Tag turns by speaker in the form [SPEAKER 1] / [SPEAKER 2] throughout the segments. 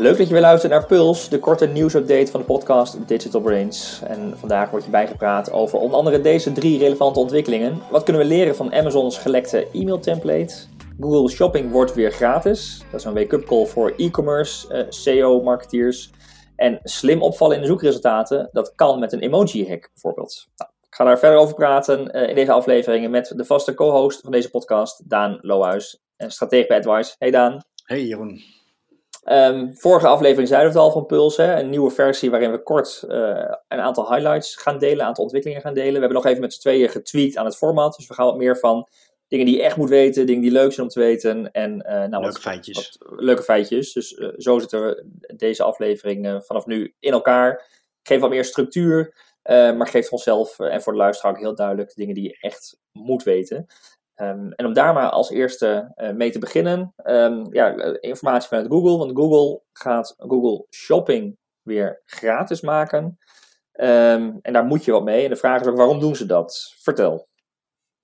[SPEAKER 1] Leuk dat je weer luistert naar Puls, de korte nieuwsupdate van de podcast Digital Brains. En vandaag wordt je bijgepraat over onder andere deze drie relevante ontwikkelingen. Wat kunnen we leren van Amazon's gelekte e-mail template? Google Shopping wordt weer gratis. Dat is een wake-up call voor e-commerce, uh, SEO-marketeers. En slim opvallen in de zoekresultaten, dat kan met een emoji-hack bijvoorbeeld. Nou, ik ga daar verder over praten uh, in deze afleveringen met de vaste co-host van deze podcast, Daan Lohuis. En stratege bij AdWise. Hey Daan.
[SPEAKER 2] Hey Jeroen.
[SPEAKER 1] Um, vorige aflevering zeiden we het al van Pulse, een nieuwe versie waarin we kort uh, een aantal highlights gaan delen, een aantal ontwikkelingen gaan delen. We hebben nog even met z'n tweeën getweet aan het format, dus we gaan wat meer van dingen die je echt moet weten, dingen die leuk zijn om te weten. En, uh, nou,
[SPEAKER 2] leuke
[SPEAKER 1] wat,
[SPEAKER 2] feitjes.
[SPEAKER 1] Wat, leuke feitjes. Dus uh, zo zitten we deze aflevering vanaf nu in elkaar. Geef wat meer structuur, maar geeft onszelf en voor de luisteraar ook heel duidelijk dingen die je echt moet weten. Um, en om daar maar als eerste uh, mee te beginnen, um, ja, informatie vanuit Google. Want Google gaat Google Shopping weer gratis maken. Um, en daar moet je wat mee. En de vraag is ook, waarom doen ze dat? Vertel.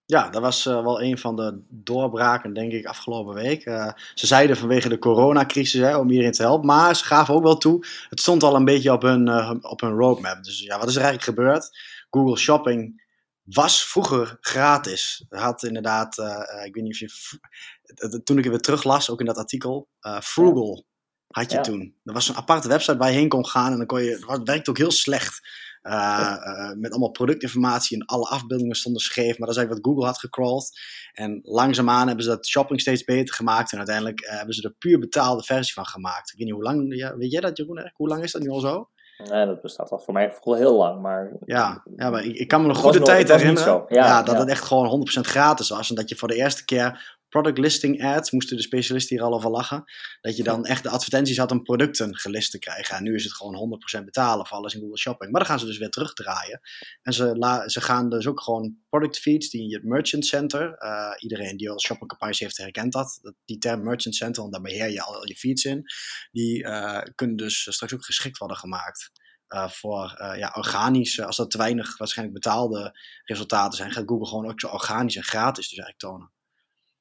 [SPEAKER 2] Ja, dat was uh, wel een van de doorbraken, denk ik, afgelopen week. Uh, ze zeiden vanwege de coronacrisis hè, om iedereen te helpen. Maar ze gaven ook wel toe, het stond al een beetje op hun, op hun roadmap. Dus ja, wat is er eigenlijk gebeurd? Google Shopping was vroeger gratis. Had inderdaad, uh, ik weet niet of je. Toen ik het weer teruglas, ook in dat artikel, uh, Frugal had je ja. toen. Er was een aparte website waar je heen kon gaan en dan kon je. Het werkte ook heel slecht. Uh, ja. met allemaal productinformatie en alle afbeeldingen stonden scheef. Maar dat is eigenlijk wat Google had gecrawled. En langzaamaan hebben ze dat shopping steeds beter gemaakt. En uiteindelijk hebben ze er puur betaalde versie van gemaakt. Ik weet niet hoe lang. Ja, weet jij dat, Jeroen? Hoe lang is dat nu al zo?
[SPEAKER 1] Nee, dat bestaat al voor mij heel lang. Maar...
[SPEAKER 2] Ja, ja, maar ik, ik kan me nog goede tijd herinneren. Ja, ja, dat ja. het echt gewoon 100% gratis was. En dat je voor de eerste keer product listing ads, moesten de specialisten hier al over lachen. Dat je dan echt de advertenties had om producten gelist te krijgen. En nu is het gewoon 100% betalen voor alles in Google Shopping. Maar dan gaan ze dus weer terugdraaien. En ze, ze gaan dus ook gewoon product feeds die in je Merchant Center. Uh, iedereen die al shoppingcampagnes heeft herkent dat. Die term Merchant Center, want daar beheer je al je feeds in. Die uh, kunnen dus straks ook geschikt worden gemaakt. Uh, voor uh, ja, organisch, als dat te weinig waarschijnlijk betaalde resultaten zijn, gaat Google gewoon ook zo organisch en gratis dus eigenlijk tonen.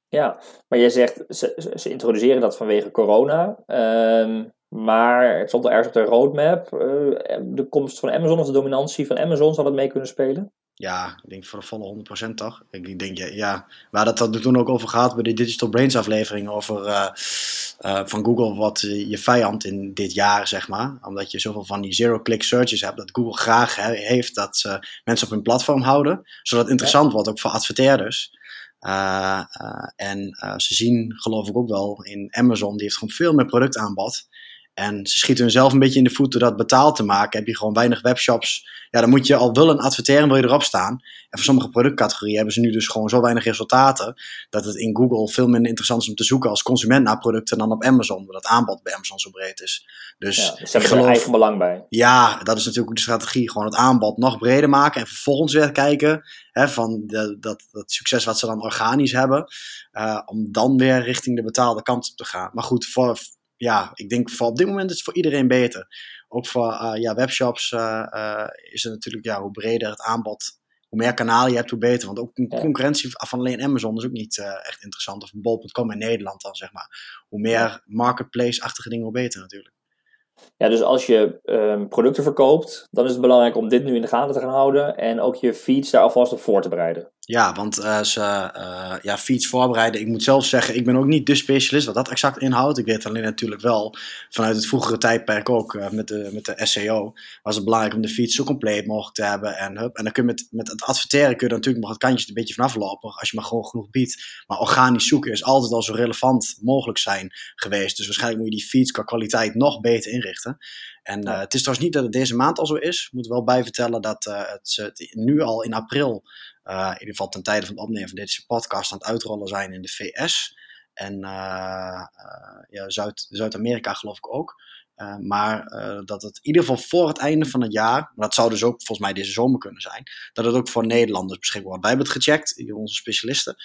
[SPEAKER 1] Ja, maar jij zegt, ze, ze introduceren dat vanwege corona. Um, maar het stond er ergens op de roadmap. Uh, de komst van Amazon of de dominantie van Amazon, zal dat mee kunnen spelen?
[SPEAKER 2] Ja, ik denk voor de volle 100% toch? Ik denk, ja, we hadden het er toen ook over gehad bij de Digital Brains aflevering. Over uh, uh, van Google wat je vijand in dit jaar, zeg maar. Omdat je zoveel van die zero-click searches hebt. Dat Google graag he heeft dat ze mensen op hun platform houden. Zodat het interessant ja. wordt ook voor adverteerders. Uh, uh, en uh, ze zien, geloof ik ook wel, in Amazon, die heeft gewoon veel meer productaanbod. En ze schieten hunzelf een beetje in de voet door dat betaald te maken. Heb je gewoon weinig webshops. Ja, dan moet je al willen adverteren, wil je erop staan. En voor sommige productcategorieën hebben ze nu dus gewoon zo weinig resultaten. Dat het in Google veel minder interessant is om te zoeken als consument naar producten dan op Amazon. Omdat het aanbod bij Amazon zo breed is. Dus,
[SPEAKER 1] ja, dus ze hebben er eigen belang bij.
[SPEAKER 2] Ja, dat is natuurlijk ook de strategie. Gewoon het aanbod nog breder maken. En vervolgens weer kijken hè, van de, dat, dat succes wat ze dan organisch hebben. Uh, om dan weer richting de betaalde kant op te gaan. Maar goed, voor ja, ik denk voor op dit moment is het voor iedereen beter. Ook voor uh, ja, webshops uh, uh, is het natuurlijk, ja, hoe breder het aanbod, hoe meer kanalen je hebt, hoe beter. Want ook een ja. concurrentie van alleen Amazon is ook niet echt interessant. Of bol.com in Nederland dan, zeg maar. Hoe meer marketplace-achtige dingen, hoe beter natuurlijk.
[SPEAKER 1] Ja, dus als je um, producten verkoopt, dan is het belangrijk om dit nu in de gaten te gaan houden en ook je feeds daar alvast op voor te bereiden.
[SPEAKER 2] Ja, want uh, ze, uh, ja, feeds voorbereiden. Ik moet zelf zeggen, ik ben ook niet de specialist wat dat exact inhoudt. Ik weet alleen natuurlijk wel vanuit het vroegere tijdperk ook uh, met, de, met de SEO. Was het belangrijk om de feeds zo compleet mogelijk te hebben. En, hup, en dan kun je met, met het adverteren kun je natuurlijk nog het kantje een beetje vanaf lopen. Als je maar gewoon genoeg biedt. Maar organisch zoeken is altijd al zo relevant mogelijk zijn geweest. Dus waarschijnlijk moet je die feeds qua kwaliteit nog beter inrichten. En het is trouwens niet dat het deze maand al zo is. Ik moet wel bij vertellen dat het, het nu al in april. Uh, in ieder geval ten tijde van het opnemen van deze podcast aan het uitrollen zijn in de VS. En uh, uh, ja, Zuid, Zuid-Amerika geloof ik ook. maar dat het in ieder geval voor het einde van het jaar, maar dat zou dus ook volgens mij deze zomer kunnen zijn, dat het ook voor Nederlanders beschikbaar wordt. Wij hebben het gecheckt, onze specialisten.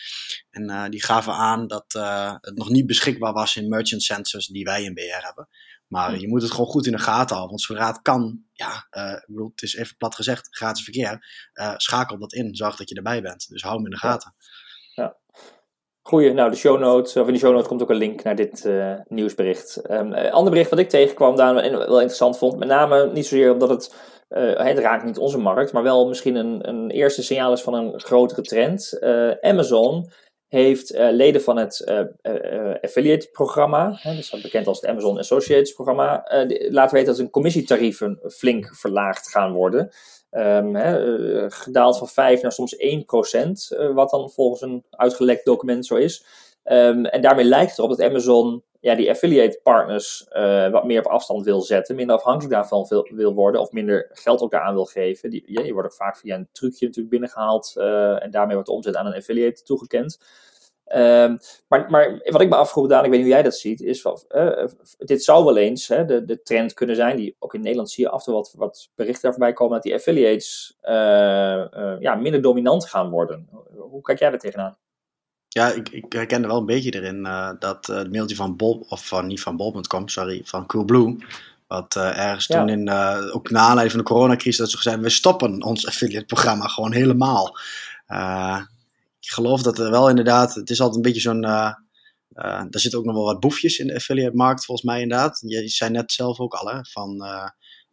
[SPEAKER 2] En die gaven aan dat het nog niet beschikbaar was in merchant centers die wij in BR hebben. Maar je moet het gewoon goed in de gaten houden. Want het kan, ja, uh, ik bedoel, het is even plat gezegd, gratis verkeer. Uh, schakel dat in, zorg dat je erbij bent. Dus hou hem in de gaten.
[SPEAKER 1] Ja. Goeie, nou de show notes, of in de show notes komt ook een link naar dit uh, nieuwsbericht. Um, ander bericht wat ik tegenkwam daar en wel interessant vond, met name niet zozeer omdat het, het raakt niet onze markt, maar wel misschien een, een eerste signaal is van een grotere trend. Amazon heeft leden van het affiliate programma, hè, dus bekend als het Amazon Associates programma, laten weten dat hun commissietarieven flink verlaagd gaan worden. Um, gedaald van 5 naar soms 1 procent, wat dan volgens een uitgelekt document zo is. Um, en daarmee lijkt het erop dat Amazon ja, die affiliate partners uh, wat meer op afstand wil zetten, minder afhankelijk daarvan wil, wil worden of minder geld ook aan wil geven. Die, ja, wordt ook vaak via een trucje natuurlijk binnengehaald en daarmee wordt de omzet aan een affiliate toegekend. Um, maar, maar, wat ik me afvroeg, Daan, ik weet niet hoe jij dat ziet, is van, uh, dit zou wel eens hè, de, de trend kunnen zijn, die ook in Nederland zie je af en toe wat, wat berichten voorbij komen, dat die affiliates ja, minder dominant gaan worden. Hoe kijk jij daar tegenaan?
[SPEAKER 2] Ja, ik, ik herkende wel een beetje erin dat het mailtje van Bob, of van, niet van Bob.com, sorry, van Coolblue, wat ergens ja. toen in, ook na aanleiding van de coronacrisis, dat ze gezegd we stoppen ons affiliate programma gewoon helemaal ik geloof dat er wel inderdaad, het is altijd een beetje zo'n, daar zitten ook nog wel wat boefjes in de affiliate markt volgens mij inderdaad. Je zei net zelf ook al hè, van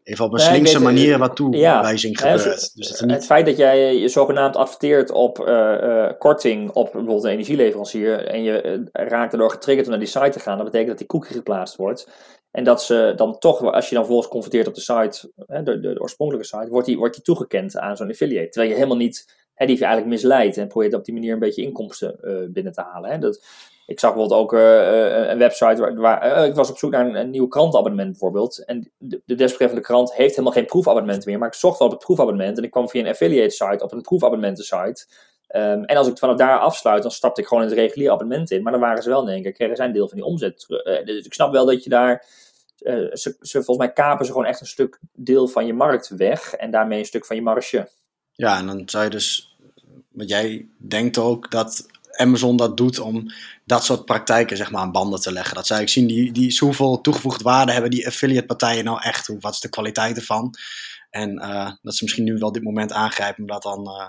[SPEAKER 2] even op een nee, slinkse manier wat toewijzing ja, gebeurt.
[SPEAKER 1] Het, dus het, niet... het, feit dat jij je zogenaamd adverteert op korting op bijvoorbeeld een energieleverancier en je raakt erdoor getriggerd om naar die site te gaan, dat betekent dat die cookie geplaatst wordt. En dat ze dan toch, als je dan vervolgens converteert op de site, de, de, de oorspronkelijke site, wordt die, wordt die toegekend aan zo'n affiliate. Terwijl je helemaal niet hè, die je eigenlijk misleidt en probeert op die manier een beetje inkomsten binnen te halen. Hè. Dat, ik zag bijvoorbeeld ook uh, een website waar, waar ik was op zoek naar een, nieuw krantabonnement bijvoorbeeld. En de, de desbetreffende krant heeft helemaal geen proefabonnement meer, maar ik zocht wel op het proefabonnement en ik kwam via een affiliate site op een proefabonnementen site. Um, en als ik vanaf daar afsluit, dan stapte ik gewoon in het reguliere abonnement in. Maar dan waren ze wel één keer, kregen zij een deel van die omzet dus ik snap wel dat je daar ze, ze, volgens mij kapen ze gewoon echt een stuk deel van je markt weg en daarmee een stuk van je marge.
[SPEAKER 2] Ja, en dan zou je dus, want jij denkt ook dat Amazon dat doet om dat soort praktijken zeg maar, aan banden te leggen. Dat zij ik zien, die, die, hoeveel toegevoegde waarde hebben die affiliate partijen nou echt? Wat is de kwaliteit ervan? En uh, dat ze misschien nu wel dit moment aangrijpen om dat dan uh,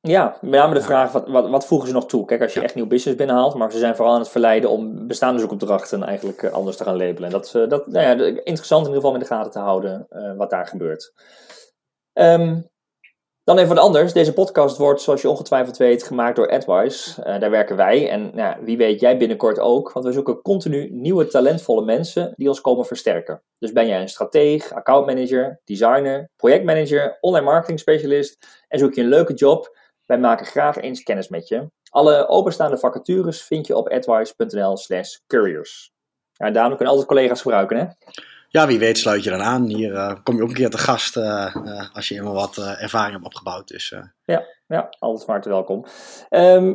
[SPEAKER 1] ja, met name de vraag, wat, wat, wat, voegen ze nog toe? Kijk, als je echt nieuw business binnenhaalt, maar ze zijn vooral aan het verleiden om bestaande zoekopdrachten eigenlijk uh, anders te gaan labelen. Dat, uh, dat nou ja, interessant in ieder geval in de gaten te houden wat daar gebeurt. Um, dan even wat anders. Deze podcast wordt, zoals je ongetwijfeld weet, gemaakt door AdWise. daar werken wij en nou, wie weet jij binnenkort ook, want we zoeken continu nieuwe talentvolle mensen die ons komen versterken. Dus ben jij een strateeg, accountmanager, designer, projectmanager, online marketing specialist en zoek je een leuke job wij maken graag eens kennis met je. Alle openstaande vacatures vind je op advice.nl slash couriers. Ja, daarom kunnen altijd collega's gebruiken, hè?
[SPEAKER 2] Ja, wie weet sluit je dan aan. Hier uh, kom je ook een keer te gast uh, uh, als je helemaal wat ervaring hebt opgebouwd. Dus,
[SPEAKER 1] ja, ja, altijd van harte welkom. Um,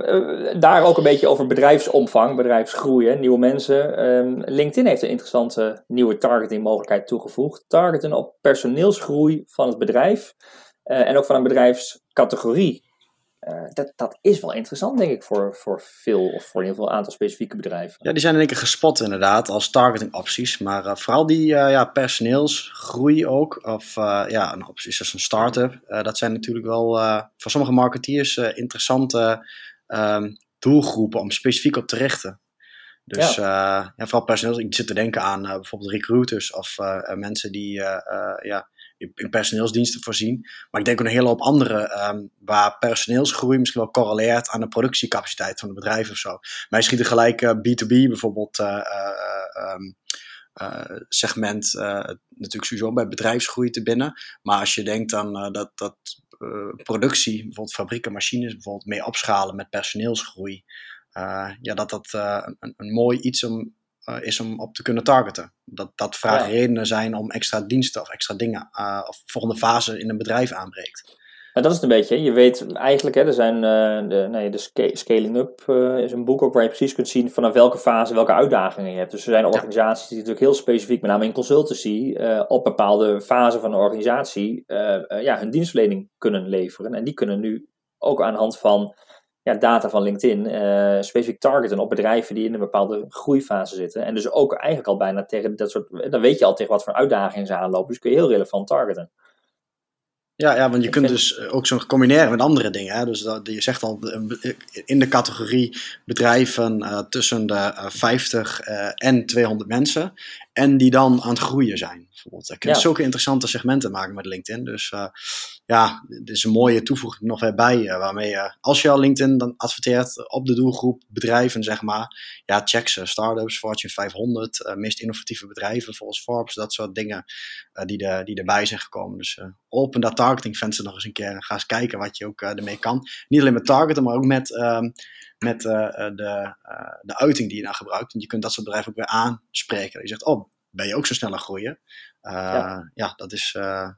[SPEAKER 1] daar ook een beetje over bedrijfsomvang, bedrijfsgroei, nieuwe mensen. Um, LinkedIn heeft een interessante nieuwe targeting mogelijkheid toegevoegd. Targeten op personeelsgroei van het bedrijf en ook van een bedrijfscategorie. Uh, dat, dat is wel interessant, denk ik, voor, voor veel of voor in ieder geval een aantal specifieke bedrijven.
[SPEAKER 2] Ja, die zijn in één keer gespot inderdaad als targeting opties. Maar uh, vooral die uh, ja, personeelsgroei ook, of ja, een optie zoals een start-up, dat zijn natuurlijk wel voor sommige marketeers interessante um, doelgroepen om specifiek op te richten. Dus ja. ja vooral personeels, ik zit te denken aan bijvoorbeeld recruiters of mensen die ja, in personeelsdiensten voorzien. Maar ik denk ook een hele hoop andere um, waar personeelsgroei misschien wel correleert aan de productiecapaciteit van het bedrijf of zo. Wij schieten gelijk uh, B2B bijvoorbeeld uh, um, segment natuurlijk sowieso bij bedrijfsgroei te binnen. Maar als je denkt aan dat, dat productie, bijvoorbeeld fabrieken, machines, bijvoorbeeld mee opschalen met personeelsgroei. ja, dat dat een, een mooi iets om is om op te kunnen targeten. Dat, dat vaak redenen zijn om extra diensten of extra dingen uh, of volgende fase in een bedrijf aanbreekt.
[SPEAKER 1] Dat is het een beetje. Je weet eigenlijk, hè, er zijn uh, de, nee, de Scaling Up is een boek ook waar je precies kunt zien vanaf welke fase welke uitdagingen je hebt. Dus er zijn organisaties die natuurlijk heel specifiek, met name in consultancy, op bepaalde fasen van de organisatie ja, hun dienstverlening kunnen leveren. En die kunnen nu ook aan de hand van ja, data van LinkedIn uh, specifiek targeten op bedrijven die in een bepaalde groeifase zitten. En dus ook eigenlijk al bijna tegen dat soort. Dan weet je al tegen wat voor uitdagingen ze aanlopen. Dus kun je heel relevant targeten.
[SPEAKER 2] Ja, ja want je kunt dus ook zo combineren met andere dingen. Hè? Dus dat, je zegt al in de categorie bedrijven uh, tussen de uh, 50 uh, en 200 mensen. En die dan aan het groeien zijn. Bijvoorbeeld. Je kunt ja. zulke interessante segmenten maken met LinkedIn. Dus uh, ja, dit is een mooie toevoeging nog weer bij. waarmee je, als je al LinkedIn dan adverteert op de doelgroep bedrijven, zeg maar. Ja, check ze. Startups, Fortune 500, meest innovatieve bedrijven volgens Forbes. Dat soort dingen die, de, die erbij zijn gekomen. Dus open dat targeting venster nog eens een keer. Ga eens kijken wat je ook ermee kan. Niet alleen met targeten, maar ook met... Um, met uh, de, uh, de uiting die je dan gebruikt. Want je kunt dat soort bedrijven ook weer aanspreken. Je zegt, oh, ben je ook zo sneller groeien? Uh, ja. ja. dat is... ja,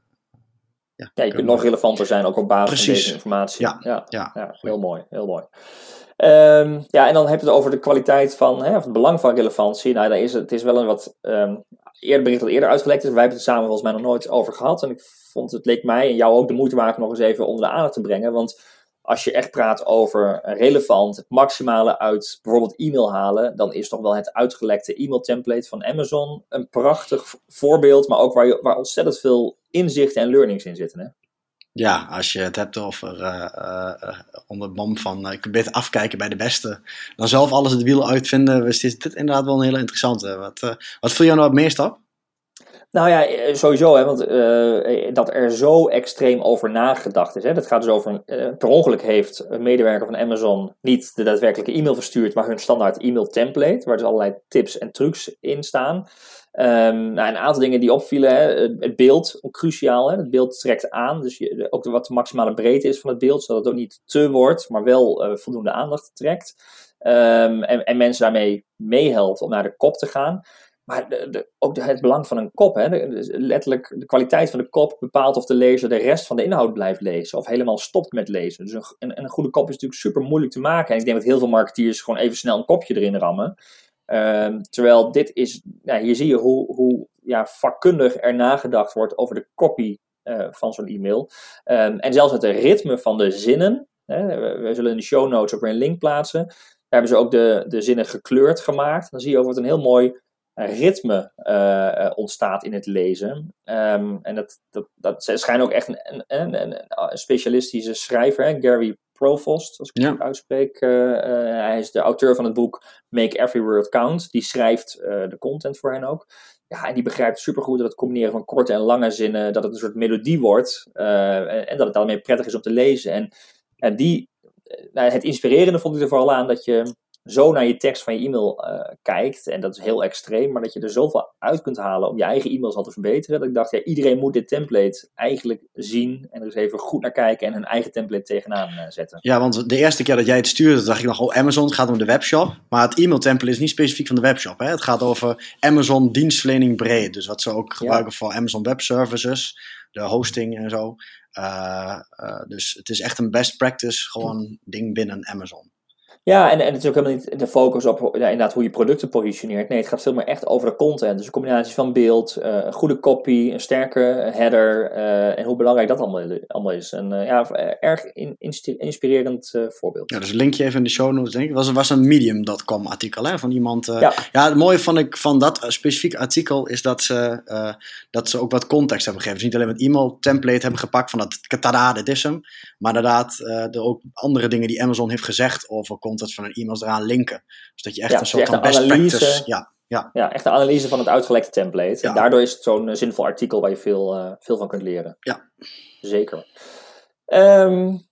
[SPEAKER 1] ja, je kunt nog relevanter zijn, ook op basis Precies. van deze informatie. Ja, ja, ja, ja heel mooi, heel mooi. Um, ja, en dan heb je het over de kwaliteit van, hè, of het belang van relevantie. Nou, daar is het, het is wel een wat um, eerder bericht dat eerder uitgelekt is. Wij hebben het samen volgens mij nog nooit over gehad. En ik vond het leek mij en jou ook de moeite waard om nog eens even onder de aandacht te brengen. Want als je echt praat over relevant, het maximale uit bijvoorbeeld e-mail halen, dan is toch wel het uitgelekte e-mail template van Amazon een prachtig voorbeeld, maar ook waar, je, waar ontzettend veel inzichten en learnings in zitten. Hè?
[SPEAKER 2] Ja, als je het hebt over uh, onder mom van ik kan beter afkijken bij de beste, dan zelf alles het wiel uitvinden, is dit, dit inderdaad wel een hele interessante. Wat, wat viel jou nou het meest op?
[SPEAKER 1] Nou ja, eh, sowieso, hè, want uh, dat er zo extreem over nagedacht is. Hè. Dat gaat dus over, uh, per ongeluk heeft een medewerker van Amazon niet de daadwerkelijke e-mail verstuurd, maar hun standaard e-mail template, waar dus allerlei tips en trucs in staan. Um, nou, een aantal dingen die opvielen, hè, het beeld, ook cruciaal. Hè, het beeld trekt aan, dus je, ook wat de maximale breedte is van het beeld, zodat het ook niet te wordt, maar wel voldoende aandacht trekt. Um, en, en mensen daarmee meehelpt om naar de kop te gaan. Maar ook het belang van een kop, hè, letterlijk de kwaliteit van de kop bepaalt of de lezer de rest van de inhoud blijft lezen of helemaal stopt met lezen. Dus een, een, een goede kop is natuurlijk super moeilijk te maken. En ik denk dat heel veel marketeers gewoon even snel een kopje erin rammen. Um, terwijl dit is, nou, hier zie je hoe, hoe ja, vakkundig er nagedacht wordt over de copy uh, van zo'n e-mail. Um, en zelfs het ritme van de zinnen. Hè, we, we, zullen in de show notes ook weer een link plaatsen. Daar hebben ze ook de, de zinnen gekleurd gemaakt. Dan zie je ook wat een heel mooi ritme uh, ontstaat in het lezen. Um, en dat, dat, dat schijnt ook echt een, een, een, een specialistische schrijver, hè? Gary Provost, als ik het goed uitspreek. Uh, uh, hij is de auteur van het boek Make Every Word Count. Die schrijft de content voor hen ook. Ja, en die begrijpt supergoed dat het combineren van korte en lange zinnen, dat het een soort melodie wordt. en, en, dat het daarmee prettig is om te lezen. En, en die, nou, het inspirerende vond ik er vooral aan dat je zo naar je tekst van je e-mail uh, kijkt, en dat is heel extreem, maar dat je er zoveel uit kunt halen om je eigen e-mails al te verbeteren, dat ik dacht, ja, iedereen moet dit template eigenlijk zien en er eens even goed naar kijken en hun eigen template tegenaan uh, zetten.
[SPEAKER 2] Ja, want de eerste keer dat jij het stuurde, dacht ik nog, oh, Amazon gaat om de webshop, maar het e-mail template is niet specifiek van de webshop. Hè? Het gaat over Amazon dienstverlening breed, dus wat ze ook gebruiken voor Amazon Web Services, de hosting en zo. Uh, dus het is echt een best practice, gewoon ding binnen Amazon.
[SPEAKER 1] Ja, en, en het is ook helemaal niet de focus op ja, inderdaad hoe je producten positioneert. Nee, het gaat veel meer echt over de content. Dus een combinatie van beeld, uh, een goede copy, een sterke header uh, en hoe belangrijk dat allemaal, allemaal is. En uh, ja, erg in, inspirerend voorbeeld.
[SPEAKER 2] Ja, dus een linkje even in de show notes denk ik. Was, was een medium.com artikel hè, van iemand. ja. ja, het mooie vond ik van dat specifiek artikel is dat ze, dat ze ook wat context hebben gegeven. Dus niet alleen het e-mail template hebben gepakt van dat tada, dit is hem. Maar inderdaad, er ook andere dingen die Amazon heeft gezegd over content content van een e-mails eraan linken. Dus dat je echt een soort van best analyse, practice...
[SPEAKER 1] Ja, ja. ja, echt een analyse van het uitgelekte template. En daardoor is het zo'n eh, zinvol artikel waar je veel, uh, veel van kunt leren.
[SPEAKER 2] Ja.
[SPEAKER 1] Zeker. Um,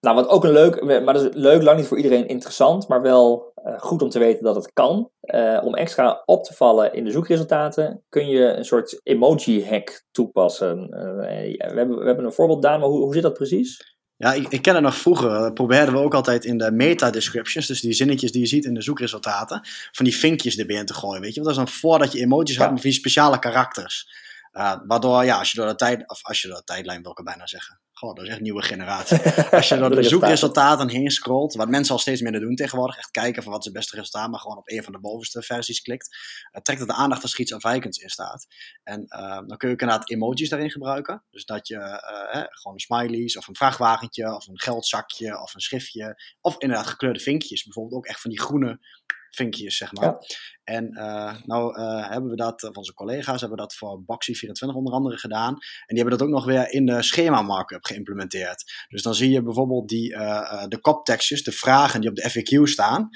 [SPEAKER 1] nou, wat ook een leuk, maar dat is leuk, lang niet voor iedereen interessant, maar wel uh, goed om te weten dat het kan. Uh, om extra op te vallen in de zoekresultaten kun je een soort emoji-hack toepassen. Uh, we, hebben, we hebben een voorbeeld, Daan, maar hoe, hoe zit dat precies?
[SPEAKER 2] Ja, ik, ik ken het nog vroeger. probeerden we ook altijd in de meta-descriptions, dus die zinnetjes die je ziet in de zoekresultaten, van die vinkjes erbij te gooien. Weet je, want dat is dan voordat je emojis had met die speciale karakters. Uh, waardoor, ja, als je door de tijd, of als je door de tijdlijn wil ik bijna zeggen. Goh, dat is echt nieuwe generatie. Als je door de zoekresultaten heen scrolt, wat mensen al steeds minder doen tegenwoordig, echt kijken van wat is het beste resultaat, maar gewoon op een van de bovenste versies klikt, uh, trekt het de aandacht als er iets afwijkends in staat. En uh, dan kun je ook inderdaad emojis daarin gebruiken. Dus dat je uh, gewoon een smileys of een vrachtwagentje of een geldzakje of een schriftje of inderdaad gekleurde vinkjes, bijvoorbeeld ook echt van die groene vinkjes, zeg maar. En uh, nou uh, hebben we dat, van onze collega's hebben dat voor Baxi24 onder andere gedaan. En die hebben dat ook nog weer in de schema markup geïmplementeerd. Dus dan zie je bijvoorbeeld die, uh, de koptekstjes, de vragen die op de FAQ staan.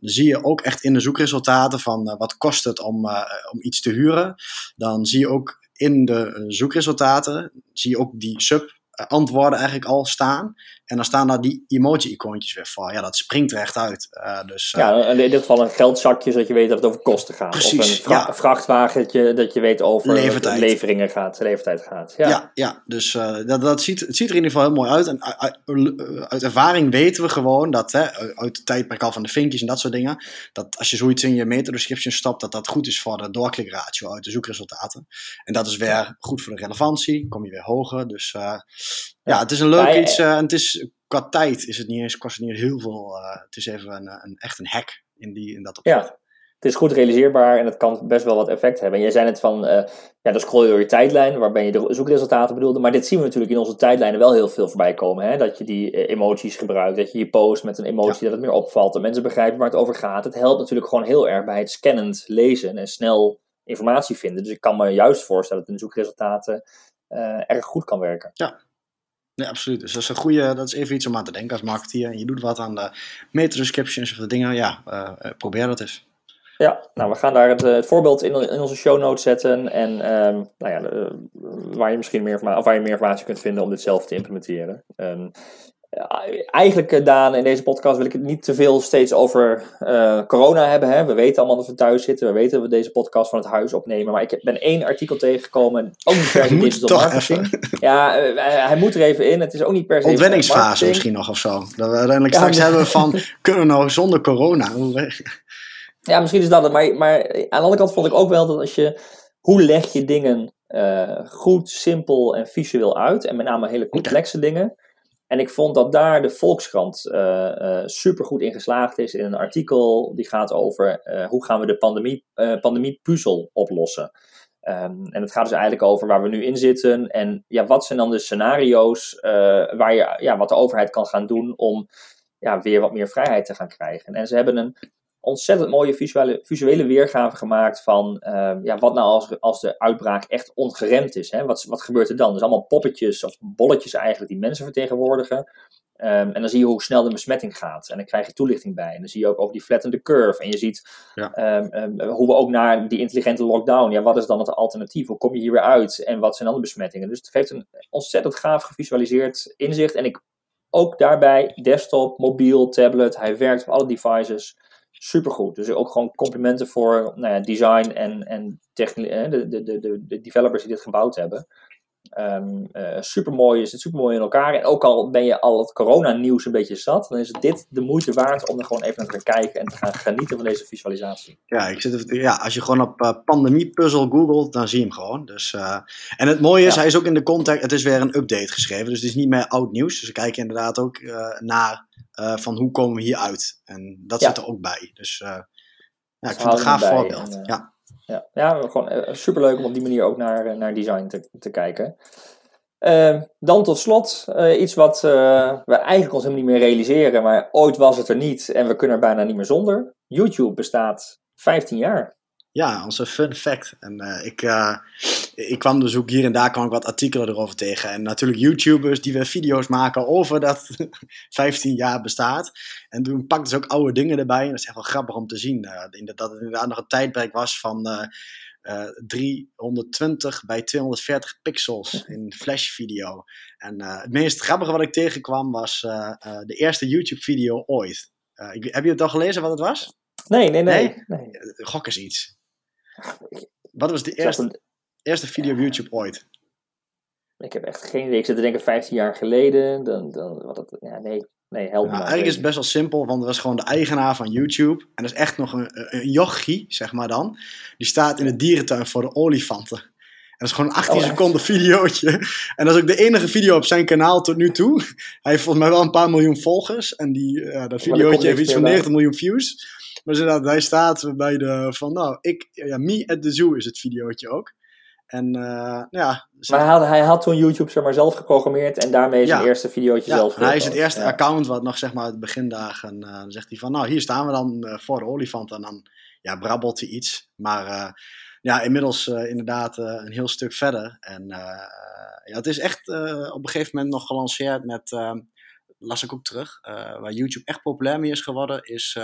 [SPEAKER 2] zie je ook echt in de zoekresultaten van wat kost het om, om iets te huren. Dan zie je ook in de zoekresultaten, zie je ook die sub antwoorden eigenlijk al staan. En dan staan daar die emoji-icoontjes weer voor. Ja, dat springt er echt uit. Uh, dus,
[SPEAKER 1] uh, ja, in dit geval een geldzakje, zodat je weet dat het over kosten gaat. Precies, of een vra ja. vrachtwagentje, dat je weet over levertijd. leveringen gaat, leeftijd gaat. Ja,
[SPEAKER 2] ja, ja dus uh, dat, dat ziet, het ziet er in ieder geval heel mooi uit. En uit, uit ervaring weten we gewoon dat, hè, uit de tijdperk al van de vinkjes en dat soort dingen, dat als je zoiets in je meta-description stapt, dat dat goed is voor de doorklikratio uit de zoekresultaten. En dat is weer goed voor de relevantie, kom je weer hoger. Dus ja, het is een leuk iets. en het is qua tijd is het niet eens, kost het niet heel veel. Uh, het is even een, een, echt een hack in, die, in dat opzicht.
[SPEAKER 1] Ja, het is goed realiseerbaar en het kan best wel wat effect hebben. En jij zei net van, uh, ja, dan scroll je door je tijdlijn, waarbij je de zoekresultaten bedoelde. Maar dit zien we natuurlijk in onze tijdlijnen wel heel veel voorbij komen. Hè? Dat je die uh, emoties gebruikt, dat je je post met een emotie dat het meer opvalt. Dat mensen begrijpen waar het over gaat. Het helpt natuurlijk gewoon heel erg bij het scannend lezen en snel informatie vinden. Dus ik kan me juist voorstellen dat de zoekresultaten erg goed kan werken.
[SPEAKER 2] Ja, ja, absoluut. Dus dat is een goede, dat is even iets om aan te denken als marketeer. En je doet wat aan de meta-descriptions of de dingen. Ja, uh, probeer dat eens.
[SPEAKER 1] Ja, nou, we gaan daar het, het voorbeeld in, in, onze show notes zetten. En um, nou ja, waar je misschien meer, of waar je meer informatie kunt vinden om dit zelf te implementeren. Um, eigenlijk, eh, Daan, in deze podcast wil ik het niet te veel steeds over uh, corona hebben. Hè. We weten allemaal dat we thuis zitten. We weten dat we deze podcast van het huis opnemen. Maar ik ben één artikel tegengekomen. Ook niet per se digital marketing. Ja, uh, hij moet er even in. Het is ook niet per se.
[SPEAKER 2] Ontwenningsfase misschien nog of zo. Dat we uiteindelijk ja, straks hebben van: kunnen we nou zonder corona?
[SPEAKER 1] ja, misschien is dat het. Maar, maar aan de andere kant vond ik ook wel dat als je. Hoe leg je dingen uh, goed, simpel en visueel uit? En met name hele complexe dingen en ik vond dat daar de Volkskrant uh, uh, super goed in geslaagd is in een artikel die gaat over uh, hoe gaan we de pandemie, pandemie puzzel oplossen. Um, en het gaat dus eigenlijk over waar we nu in zitten en ja, wat zijn dan de scenario's waar je, ja, wat de overheid kan gaan doen om ja, weer wat meer vrijheid te gaan krijgen. En ze hebben een ontzettend mooie visuele, visuele weergave gemaakt van uh, ja, wat nou als, als de uitbraak echt ongeremd is. Hè? Wat, wat gebeurt er dan? Dus allemaal poppetjes of bolletjes eigenlijk die mensen vertegenwoordigen. Um, en dan zie je hoe snel de besmetting gaat. En dan krijg je toelichting bij. En dan zie je ook over die flattende curve. En je ziet ja. um, hoe we ook naar die intelligente lockdown. Ja, wat is dan het alternatief? Hoe kom je hier weer uit? En wat zijn dan de besmettingen? Dus het geeft een ontzettend gaaf gevisualiseerd inzicht. En ik ook daarbij desktop, mobiel, tablet. Hij werkt op alle devices supergoed. Dus ook gewoon complimenten voor nou ja, design en, en de, de, de, de developers die dit gebouwd hebben. Um, uh, supermooi, is het supermooi in elkaar. En ook al ben je al het corona-nieuws een beetje zat, dan is dit de moeite waard om er gewoon even naar te gaan kijken en te gaan genieten van deze visualisatie.
[SPEAKER 2] Ja, ik zit ja als je gewoon op uh, pandemie-puzzel googelt, dan zie je hem gewoon. Dus, uh, en het mooie is, hij is ook in de context, het is weer een update geschreven, dus het is niet meer oud nieuws. Dus we kijken inderdaad ook naar van hoe komen we hier uit. En dat zit er ook bij. Dus ja, ik vind het een gaaf voorbeeld. En, ja
[SPEAKER 1] ja. ja gewoon superleuk om op die manier ook naar, eh, naar design te, te kijken. Uh, dan tot slot iets wat we eigenlijk ons helemaal niet meer realiseren, maar ooit was het er niet en we kunnen er bijna niet meer zonder. YouTube bestaat 15 jaar.
[SPEAKER 2] Ja, onze fun fact. En uh, ik, uh, ik kwam dus ook hier en daar kwam ik wat artikelen erover tegen. En natuurlijk YouTubers die weer video's maken over dat 15 jaar bestaat. En toen pakten ze ook oude dingen erbij. En dat is echt wel grappig om te zien. Uh, dat het inderdaad nog een tijdperk was van 320 bij 240 pixels in flash video. En het meest grappige wat ik tegenkwam was de eerste YouTube video ooit. Ik, heb je het al gelezen wat het was?
[SPEAKER 1] Nee, nee, nee. nee? nee.
[SPEAKER 2] Gok eens iets. Wat was de eerste, eerste video op YouTube ooit?
[SPEAKER 1] Ik heb echt geen idee. Ik zit te denken 15 jaar geleden. Dan, dan, wat het, ja, nee, nee, help me. Nou,
[SPEAKER 2] eigenlijk is het best wel simpel, want dat was gewoon de eigenaar van YouTube. En dat is echt nog een, een jochie, zeg maar dan. Die staat in de dierentuin voor de olifanten. En dat is gewoon een 18 seconden videootje. En dat is ook de enige video op zijn kanaal tot nu toe. Hij heeft volgens mij wel een paar miljoen volgers. En die, uh, dat videootje heeft iets van 90 miljoen views. Maar inderdaad, hij staat bij de van, nou, ik, ja, me at the zoo is het videootje ook. En uh, ja.
[SPEAKER 1] Maar hij had, hij had toen YouTube zeg maar, zelf geprogrammeerd en daarmee zijn eerste videootje
[SPEAKER 2] ja,
[SPEAKER 1] zelf
[SPEAKER 2] Hij is het eerste account wat nog zeg maar uit de begindagen. Uh, dan zegt hij van nou hier staan we dan uh, voor de olifant en dan ja, brabbelt hij iets. Maar ja, inmiddels inderdaad een heel stuk verder. En ja, het is echt op een gegeven moment nog gelanceerd met las ik ook terug, waar YouTube echt populair mee is geworden, is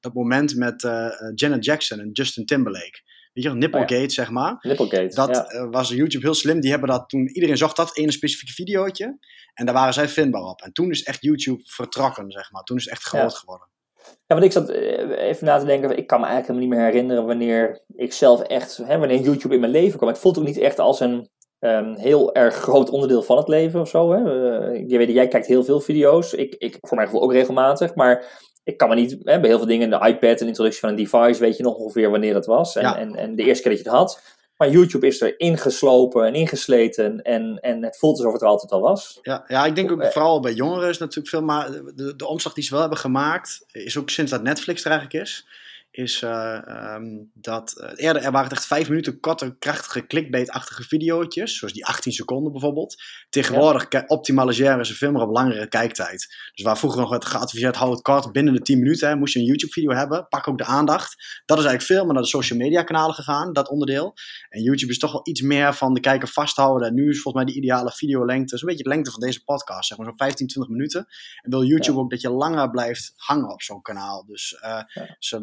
[SPEAKER 2] dat moment met Janet Jackson en Justin Timberlake. Weet je, Nipplegate, oh ja. zeg maar.
[SPEAKER 1] Nipplegate,
[SPEAKER 2] Dat
[SPEAKER 1] ja.
[SPEAKER 2] was YouTube heel slim. Die hebben dat toen, iedereen zocht dat ene specifieke videootje. En daar waren zij vindbaar op. En toen is echt YouTube vertrokken, zeg maar. Toen is het echt groot
[SPEAKER 1] ja.
[SPEAKER 2] geworden.
[SPEAKER 1] Ja, want ik zat even na te denken, ik kan me eigenlijk niet meer herinneren wanneer ik zelf echt, hè, wanneer YouTube in mijn leven kwam. Het voelt ook niet echt als een um, heel erg groot onderdeel van het leven of zo. Hè. Uh, je weet, jij kijkt heel veel video's. Ik, ik voor mijn gevoel ook regelmatig. Maar ik kan me niet, hè, bij heel veel dingen, de iPad, een introductie van een device, weet je nog ongeveer wanneer dat was. En,
[SPEAKER 2] Ja.
[SPEAKER 1] en, en de eerste keer dat je het had. Maar YouTube is er ingeslopen en ingesleten. En, en het voelt alsof het er altijd al was.
[SPEAKER 2] Ja, ja, ik denk ook
[SPEAKER 1] Eh.
[SPEAKER 2] vooral bij jongeren is natuurlijk veel maar de, de omslag die ze wel hebben gemaakt, is ook sinds dat Netflix er eigenlijk is, is eh, ehm, dat eh, eerder er waren echt vijf minuten korte, krachtige clickbait-achtige videootjes, zoals die 18 seconden bijvoorbeeld. Tegenwoordig ja. optimaliseren ze veel meer op langere kijktijd. Dus waar vroeger nog werd geadviseerd, hou het kort binnen de 10 minuten, hè, moest je een YouTube-video hebben, pak ook de aandacht. Dat is eigenlijk veel meer naar de social media kanalen gegaan, dat onderdeel. En YouTube is toch wel iets meer van de kijker vasthouden. En nu is volgens mij de ideale videolengte, zo'n beetje de lengte van deze podcast, zeg maar zo'n 15, 20 minuten. En wil YouTube
[SPEAKER 1] Ja.
[SPEAKER 2] ook dat je langer blijft hangen op zo'n kanaal. Dus uh,
[SPEAKER 1] Ja.
[SPEAKER 2] ze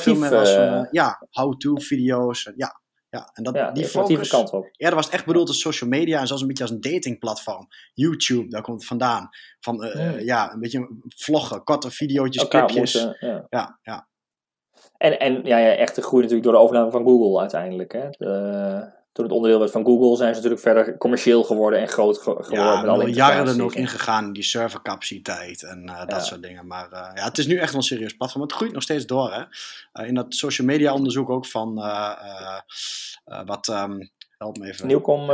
[SPEAKER 1] Eh, informatief,
[SPEAKER 2] meer als
[SPEAKER 1] eh,
[SPEAKER 2] een, eh, ja, how-to video's. en Ja, ja. En dat,
[SPEAKER 1] Ja,
[SPEAKER 2] die focus,
[SPEAKER 1] kant op.
[SPEAKER 2] Eerder was het echt bedoeld als social media en zelfs een beetje als een datingplatform. YouTube, daar komt het vandaan. Van eh,
[SPEAKER 1] Hmm.
[SPEAKER 2] ja, een beetje vloggen, korte video's, clipjes.
[SPEAKER 1] ja.
[SPEAKER 2] Ja, ja.
[SPEAKER 1] En, en ja, ja, echt de groei natuurlijk door de overname van Google uiteindelijk. Hè. De, toen het onderdeel werd van Google zijn ze natuurlijk verder commercieel geworden en groot ge- geworden.
[SPEAKER 2] Ja,
[SPEAKER 1] met alle
[SPEAKER 2] miljarden
[SPEAKER 1] integraties.
[SPEAKER 2] ook ingegaan in die servercapaciteit en eh, dat
[SPEAKER 1] Ja.
[SPEAKER 2] soort dingen. Maar eh, ja, het is nu echt wel een serieus platform. Het groeit nog steeds door. Hè? Eh, in dat social media onderzoek ook van wat, ehm, help me even.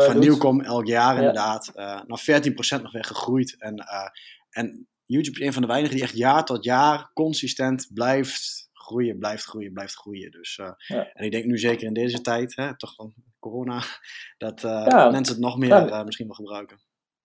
[SPEAKER 2] Van. Nieuwkom elk jaar
[SPEAKER 1] Ja.
[SPEAKER 2] inderdaad. nog 14% nog weer gegroeid. En, en YouTube is een van de weinigen die echt jaar tot jaar consistent blijft groeien, blijft groeien, blijft groeien. Dus,
[SPEAKER 1] Ja.
[SPEAKER 2] En ik denk nu zeker in deze tijd, hè, toch van corona, dat eh,
[SPEAKER 1] Ja.
[SPEAKER 2] mensen het nog meer
[SPEAKER 1] Ja.
[SPEAKER 2] eh, misschien wel gebruiken.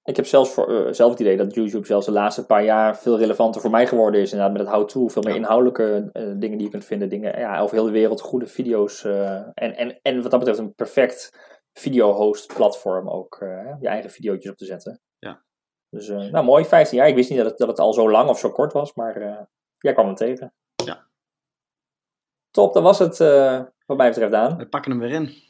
[SPEAKER 1] Ik heb zelfs voor, eh, zelf het idee dat YouTube zelfs de laatste paar jaar veel relevanter voor mij geworden is. Inderdaad, met het how-to, veel meer
[SPEAKER 2] Ja.
[SPEAKER 1] inhoudelijke dingen die je kunt vinden. Dingen ja, over heel de wereld, goede video's. en, en, en wat dat betreft een perfect video-host platform ook. je eigen videootjes op te zetten.
[SPEAKER 2] Ja.
[SPEAKER 1] Dus nou mooi, 15 jaar. Ik wist niet dat het, dat het al zo lang of zo kort was, maar eh, jij kwam het tegen.
[SPEAKER 2] Ja.
[SPEAKER 1] Top, dat was het wat mij betreft aan.
[SPEAKER 2] We pakken hem weer in.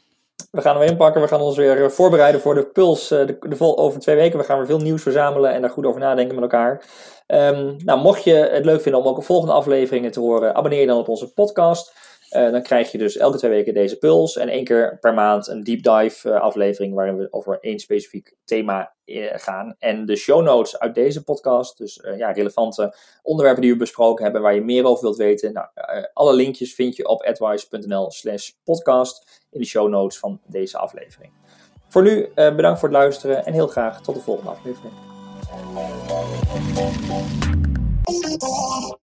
[SPEAKER 1] We gaan hem inpakken. We gaan ons weer eh, voorbereiden voor de Puls eh, de, de vol, over twee weken. We gaan weer veel nieuws verzamelen en daar goed over nadenken met elkaar. Ehm, nou, mocht je het leuk vinden om ook volgende afleveringen te horen, abonneer je dan op onze podcast. Eh, dan krijg je dus elke twee weken deze Puls. En één keer per maand een deep dive eh, aflevering waarin we over één specifiek thema eh, gaan. En de show notes uit deze podcast, dus ja, relevante onderwerpen die we besproken hebben, waar je meer over wilt weten. Nou, alle linkjes vind je op advice.nl slash podcast in de show notes van deze aflevering. Voor nu bedankt voor het luisteren en heel graag tot de volgende aflevering.